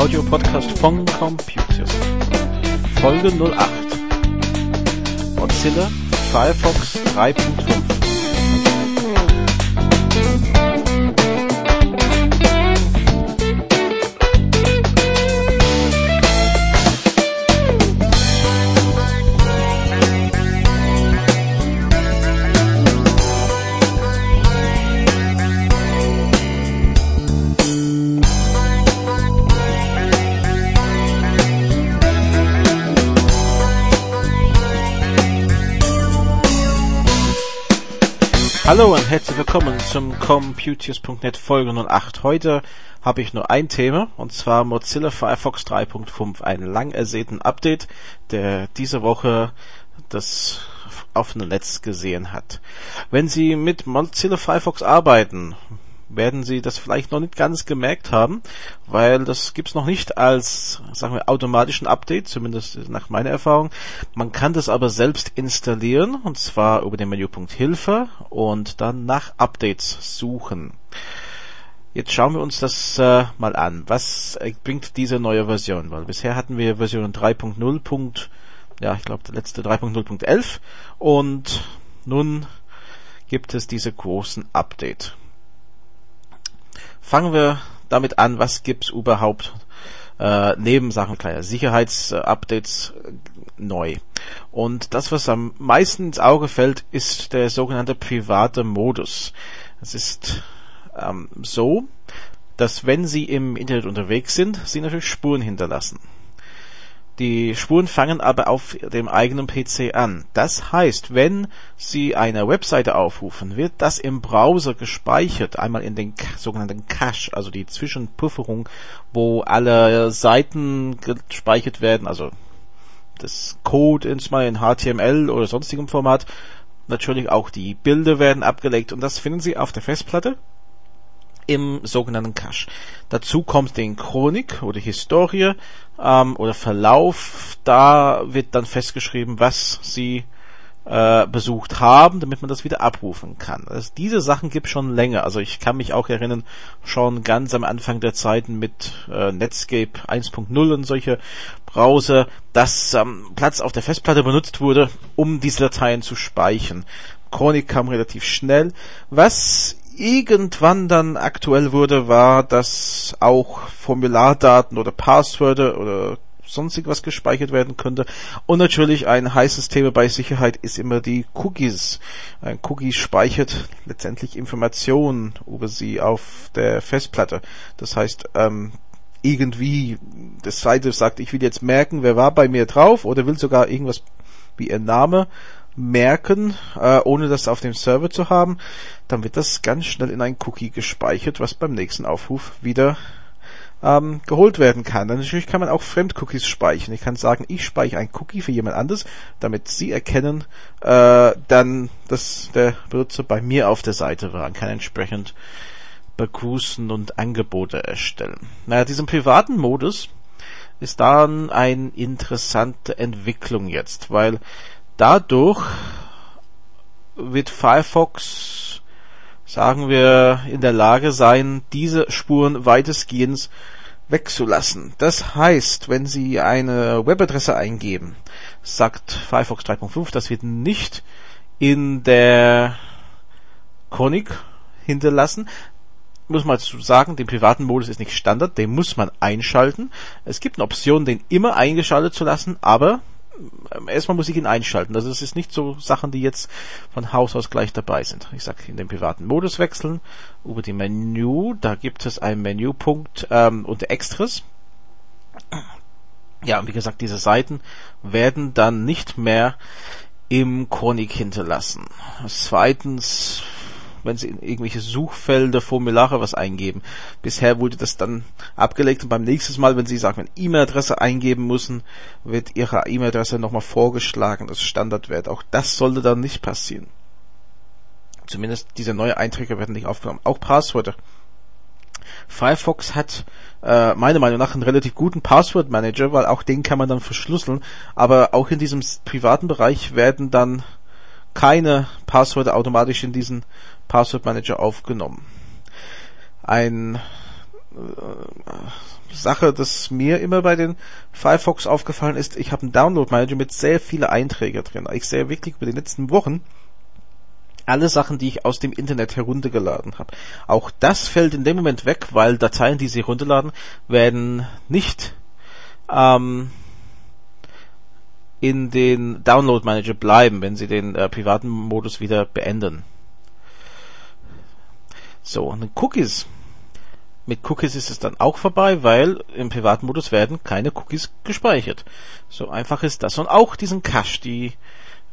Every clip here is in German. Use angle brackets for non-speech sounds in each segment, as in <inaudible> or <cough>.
Audiopodcast von Computers. Folge 08. Mozilla Firefox 3.5 Hallo und herzlich willkommen zum Computius.net Folge 08. Heute habe ich nur ein Thema und zwar Mozilla Firefox 3.5, einen lang ersehnten Update, der diese Woche das offene Netz gesehen hat. Wenn Sie mit Mozilla Firefox arbeiten, werden Sie das vielleicht noch nicht ganz gemerkt haben, weil das gibt's noch nicht als, sagen wir, automatischen Update, zumindest nach meiner Erfahrung. Man kann das aber selbst installieren, und zwar über den Menüpunkt Hilfe und dann nach Updates suchen. Jetzt schauen wir uns das äh, mal an. Was bringt diese neue Version? Weil bisher hatten wir Version 3.0. Ja, ich glaube, der letzte 3.0.11 und nun gibt es diese großen Update. Fangen wir damit an, was gibt's überhaupt äh, neben Sachen kleiner Sicherheitsupdates äh, neu. Und das, was am meisten ins Auge fällt, ist der sogenannte private Modus. Es ist ähm, so, dass wenn Sie im Internet unterwegs sind, Sie natürlich Spuren hinterlassen. Die Spuren fangen aber auf dem eigenen PC an. Das heißt, wenn Sie eine Webseite aufrufen, wird das im Browser gespeichert, einmal in den sogenannten Cache, also die Zwischenpufferung, wo alle Seiten gespeichert werden, also das Code in HTML oder sonstigem Format. Natürlich auch die Bilder werden abgelegt und das finden Sie auf der Festplatte im sogenannten Cache. Dazu kommt den Chronik oder Historie ähm, oder Verlauf. Da wird dann festgeschrieben, was sie äh, besucht haben, damit man das wieder abrufen kann. Also diese Sachen gibt schon länger. Also ich kann mich auch erinnern, schon ganz am Anfang der Zeiten mit äh, Netscape 1.0 und solche Browser, dass ähm, Platz auf der Festplatte benutzt wurde, um diese Dateien zu speichern. Chronik kam relativ schnell. Was irgendwann dann aktuell wurde, war, dass auch Formulardaten oder Passwörter oder sonstig was gespeichert werden könnte. Und natürlich ein heißes Thema bei Sicherheit ist immer die Cookies. Ein Cookie speichert letztendlich Informationen über sie auf der Festplatte. Das heißt, ähm, irgendwie das Seite sagt, ich will jetzt merken, wer war bei mir drauf oder will sogar irgendwas wie ihr Name merken, äh, ohne das auf dem Server zu haben, dann wird das ganz schnell in ein Cookie gespeichert, was beim nächsten Aufruf wieder ähm, geholt werden kann. Dann natürlich kann man auch Fremdcookies speichern. Ich kann sagen, ich speichere ein Cookie für jemand anderes, damit Sie erkennen, äh, dann, dass der Benutzer bei mir auf der Seite war und kann entsprechend begrüßen und Angebote erstellen. Naja, diesen privaten Modus ist dann eine interessante Entwicklung jetzt, weil dadurch wird Firefox, sagen wir, in der Lage sein, diese Spuren weitestgehend wegzulassen. Das heißt, wenn Sie eine Webadresse eingeben, sagt Firefox 3.5, das wird nicht in der Chronik hinterlassen. Muss man dazu sagen, den privaten Modus ist nicht Standard, den muss man einschalten. Es gibt eine Option, den immer eingeschaltet zu lassen, aber erstmal muss ich ihn einschalten. Also es ist nicht so Sachen, die jetzt von Haus aus gleich dabei sind. Ich sage in den privaten Modus wechseln, über die Menü, da gibt es einen Menüpunkt ähm, unter Extras. Ja, und wie gesagt, diese Seiten werden dann nicht mehr im Chronik hinterlassen. Zweitens wenn Sie in irgendwelche Suchfelder, Formulare was eingeben. Bisher wurde das dann abgelegt und beim nächsten Mal, wenn Sie sagen, eine E-Mail-Adresse eingeben müssen, wird Ihre E-Mail-Adresse nochmal vorgeschlagen als Standardwert. Auch das sollte dann nicht passieren. Zumindest diese neuen Einträge werden nicht aufgenommen. Auch Passwörter. Firefox hat äh, meiner Meinung nach einen relativ guten Password Manager, weil auch den kann man dann verschlüsseln. Aber auch in diesem privaten Bereich werden dann keine Passwörter automatisch in diesen Password Manager aufgenommen. Ein äh, Sache, das mir immer bei den Firefox aufgefallen ist, ich habe einen Download Manager mit sehr vielen Einträgen drin. Ich sehe wirklich über die letzten Wochen alle Sachen, die ich aus dem Internet heruntergeladen habe. Auch das fällt in dem Moment weg, weil Dateien, die Sie herunterladen, werden nicht ähm, in den Download Manager bleiben, wenn Sie den äh, privaten Modus wieder beenden. So, und Cookies. Mit Cookies ist es dann auch vorbei, weil im privaten Modus werden keine Cookies gespeichert. So einfach ist das. Und auch diesen Cache, die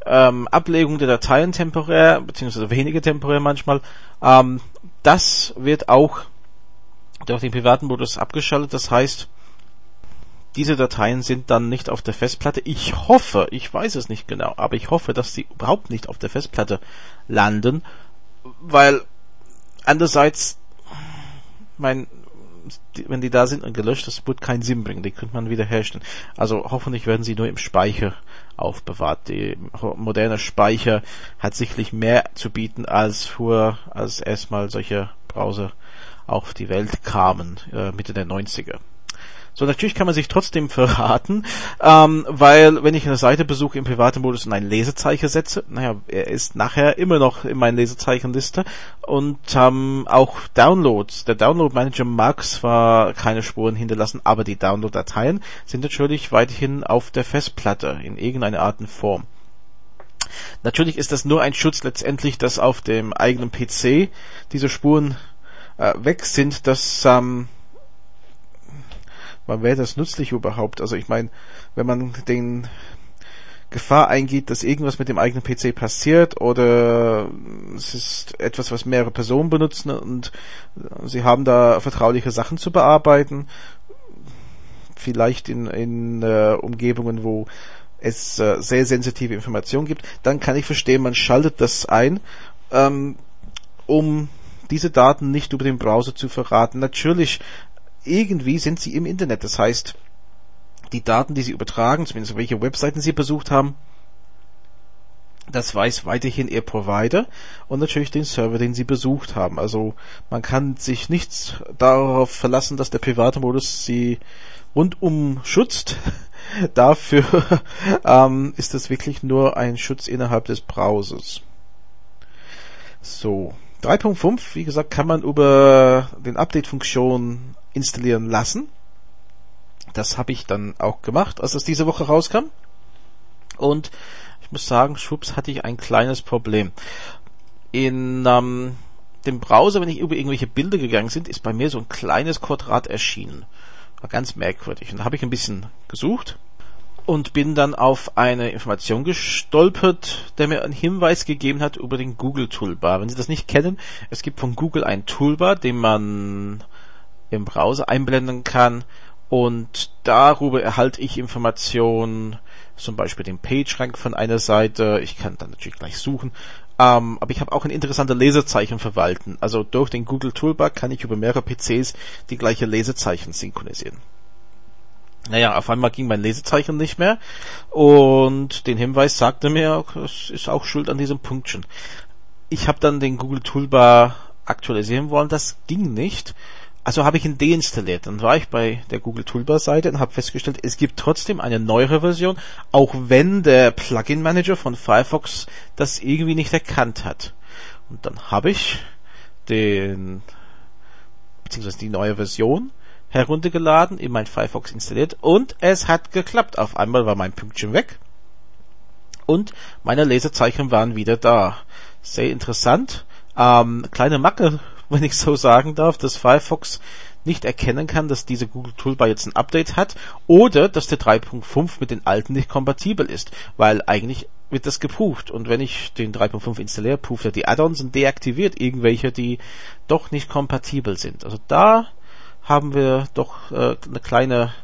ähm, Ablegung der Dateien temporär, beziehungsweise weniger temporär manchmal, ähm, das wird auch durch den privaten Modus abgeschaltet. Das heißt, diese Dateien sind dann nicht auf der Festplatte. Ich hoffe, ich weiß es nicht genau, aber ich hoffe, dass sie überhaupt nicht auf der Festplatte landen, weil andererseits, mein, wenn die da sind und gelöscht, das wird keinen Sinn bringen. Die könnte man wieder herstellen. Also hoffentlich werden sie nur im Speicher aufbewahrt. Die moderne Speicher hat sicherlich mehr zu bieten als vor, als erstmal solche Browser auf die Welt kamen, äh, Mitte der 90er. So, natürlich kann man sich trotzdem <laughs> verraten, ähm, weil wenn ich eine Seite besuche im privaten Modus und ein Lesezeichen setze, naja, er ist nachher immer noch in meiner Lesezeichenliste und ähm, auch Downloads. Der Download Manager mag zwar keine Spuren hinterlassen, aber die Download-Dateien sind natürlich weiterhin auf der Festplatte in irgendeiner Art und Form. Natürlich ist das nur ein Schutz letztendlich, dass auf dem eigenen PC diese Spuren äh, weg sind, dass ähm, wann wäre das nützlich überhaupt? Also ich meine, wenn man den Gefahr eingeht, dass irgendwas mit dem eigenen PC passiert oder es ist etwas, was mehrere Personen benutzen und sie haben da vertrauliche Sachen zu bearbeiten, vielleicht in, in äh, Umgebungen, wo es äh, sehr sensitive Informationen gibt, dann kann ich verstehen, man schaltet das ein, ähm, um diese Daten nicht über den Browser zu verraten. Natürlich irgendwie sind sie im Internet. Das heißt, die Daten, die sie übertragen, zumindest welche Webseiten sie besucht haben, das weiß weiterhin ihr Provider und natürlich den Server, den sie besucht haben. Also man kann sich nichts darauf verlassen, dass der private Modus sie rundum schützt. <laughs> Dafür <laughs> ähm, ist das wirklich nur ein Schutz innerhalb des Browsers. So. 3.5, wie gesagt, kann man über den Update-Funktion installieren lassen. Das habe ich dann auch gemacht, als es diese Woche rauskam. Und ich muss sagen, schwupps hatte ich ein kleines Problem. In ähm, dem Browser, wenn ich über irgendwelche Bilder gegangen sind, ist bei mir so ein kleines Quadrat erschienen. War ganz merkwürdig. Und da habe ich ein bisschen gesucht und bin dann auf eine Information gestolpert, der mir einen Hinweis gegeben hat über den Google Toolbar. Wenn Sie das nicht kennen, es gibt von Google einen Toolbar, den man im Browser einblenden kann und darüber erhalte ich Informationen, zum Beispiel den PageRank von einer Seite. Ich kann dann natürlich gleich suchen. Ähm, aber ich habe auch ein interessantes Lesezeichen verwalten. Also durch den Google Toolbar kann ich über mehrere PCs die gleiche Lesezeichen synchronisieren. Naja, auf einmal ging mein Lesezeichen nicht mehr und den Hinweis sagte mir, es ist auch schuld an diesem Punktchen. Ich habe dann den Google Toolbar aktualisieren wollen, das ging nicht also habe ich ihn deinstalliert. Dann war ich bei der Google Toolbar Seite und habe festgestellt, es gibt trotzdem eine neuere Version, auch wenn der Plugin Manager von Firefox das irgendwie nicht erkannt hat. Und dann habe ich den beziehungsweise die neue Version heruntergeladen, in mein Firefox installiert und es hat geklappt. Auf einmal war mein Pünktchen weg und meine Lesezeichen waren wieder da. Sehr interessant. Ähm, kleine Macke <laughs> wenn ich so sagen darf, dass Firefox nicht erkennen kann, dass diese Google Toolbar jetzt ein Update hat oder dass der 3.5 mit den alten nicht kompatibel ist, weil eigentlich wird das geprüft und wenn ich den 3.5 installiere, prüft er die Add-ons und deaktiviert irgendwelche, die doch nicht kompatibel sind. Also da haben wir doch äh, eine kleine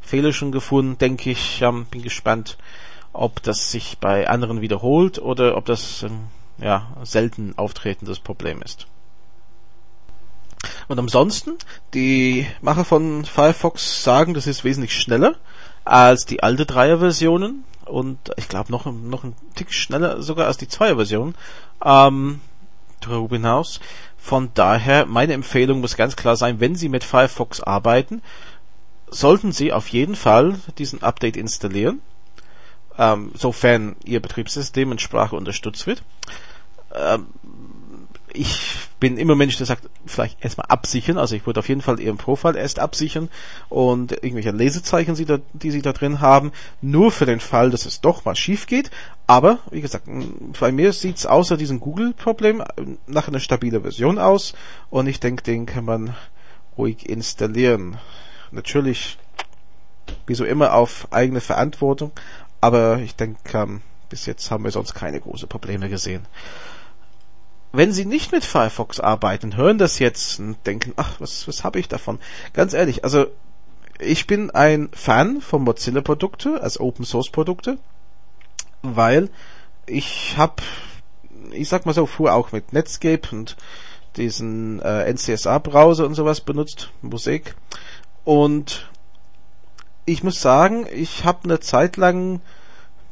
Fehler schon gefunden, denke ich. Ähm, bin gespannt, ob das sich bei anderen wiederholt oder ob das ähm, ja, selten auftretendes Problem ist. Und ansonsten, die Macher von Firefox sagen, das ist wesentlich schneller als die alte Dreier-Versionen und ich glaube noch, noch ein Tick schneller sogar als die Zweier-Version ähm, darüber hinaus. Von daher, meine Empfehlung muss ganz klar sein, wenn Sie mit Firefox arbeiten, sollten Sie auf jeden Fall diesen Update installieren, ähm, sofern Ihr Betriebssystem in Sprache unterstützt wird. Ähm, ich bin immer Mensch, der sagt, vielleicht erstmal absichern. Also ich würde auf jeden Fall Ihren Profil erst absichern und irgendwelche Lesezeichen, die, Sie da drin haben, nur für den Fall, dass es doch mal schief geht. Aber, wie gesagt, bei mir sieht es außer diesem Google-Problem nach einer stabilen Version aus und ich denke, den kann man ruhig installieren. Natürlich, wie so immer, auf eigene Verantwortung, aber ich denke, ähm, bis jetzt haben wir sonst keine großen Probleme gesehen wenn Sie nicht mit Firefox arbeiten, hören das jetzt und denken, ach, was, was habe ich davon? Ganz ehrlich, also ich bin ein Fan von Mozilla-Produkte, als Open-Source-Produkte, weil ich habe, ich sag mal so, fuhr auch mit Netscape und diesen äh, NCSA-Browser und sowas benutzt, Musik. Und ich muss sagen, ich habe eine Zeit lang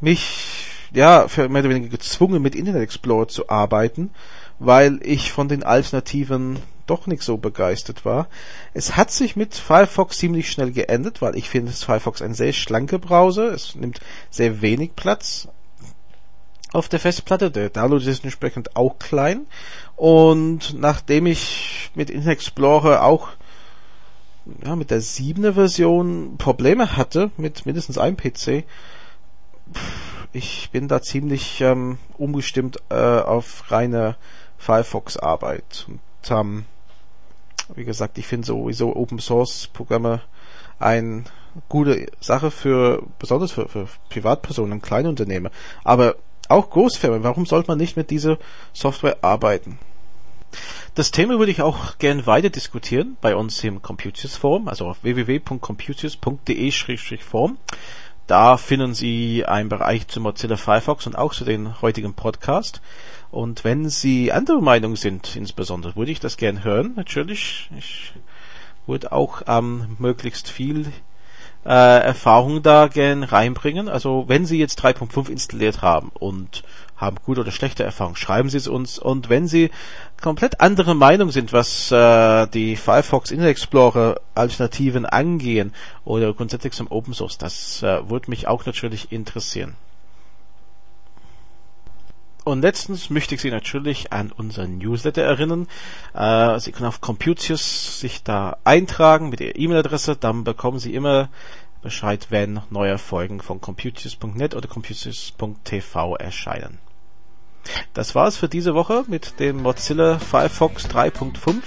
mich ja für mehr oder weniger gezwungen, mit Internet Explorer zu arbeiten weil ich von den Alternativen doch nicht so begeistert war. Es hat sich mit Firefox ziemlich schnell geändert, weil ich finde, Firefox ein sehr schlanker Browser. Es nimmt sehr wenig Platz auf der Festplatte. Der Download ist entsprechend auch klein. Und nachdem ich mit Internet Explorer auch ja, mit der siebener Version Probleme hatte, mit mindestens einem PC, ich bin da ziemlich ähm, umgestimmt äh, auf reine Firefox Arbeit. Und ähm, wie gesagt, ich finde sowieso Open Source Programme eine gute Sache für, besonders für, für Privatpersonen, Kleinunternehmen. Aber auch Großfirmen, warum sollte man nicht mit dieser Software arbeiten? Das Thema würde ich auch gern weiter diskutieren bei uns im Computers Forum, also auf www.computers.de-forum. Da finden Sie einen Bereich zu Mozilla Firefox und auch zu den heutigen Podcast. Und wenn Sie andere Meinung sind, insbesondere, würde ich das gern hören, natürlich. Ich würde auch ähm, möglichst viel äh, Erfahrung da gern reinbringen. Also wenn Sie jetzt 3.5 installiert haben und haben gute oder schlechte Erfahrungen, schreiben Sie es uns. Und wenn Sie komplett andere Meinung sind, was äh, die Firefox Internet Explorer Alternativen angehen oder grundsätzlich zum Open Source, das äh, würde mich auch natürlich interessieren. Und letztens möchte ich Sie natürlich an unseren Newsletter erinnern. Äh, Sie können auf Computius sich da eintragen mit Ihrer E-Mail-Adresse, dann bekommen Sie immer Bescheid, wenn neue Folgen von Computius.net oder Computius.tv erscheinen. Das war's für diese Woche mit dem Mozilla Firefox 3.5.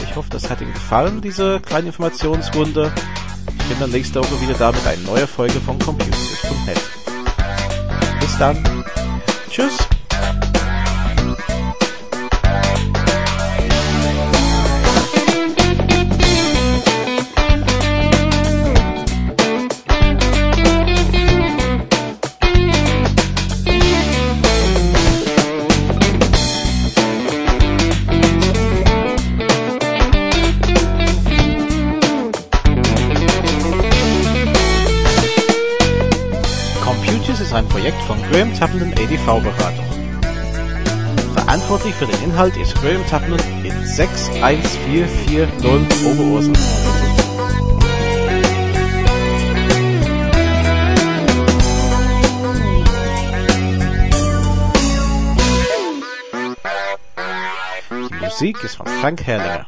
Ich hoffe, das hat Ihnen gefallen, diese kleine Informationsrunde. Ich bin dann nächste Woche wieder da mit einer neuen Folge von Computius.net. Bis dann. Tschüss. Tappenden ADV-Beratung. Verantwortlich für den Inhalt ist Graham Tappenden in 61440 Oberursel. Die Musik ist von Frank Herrlinger.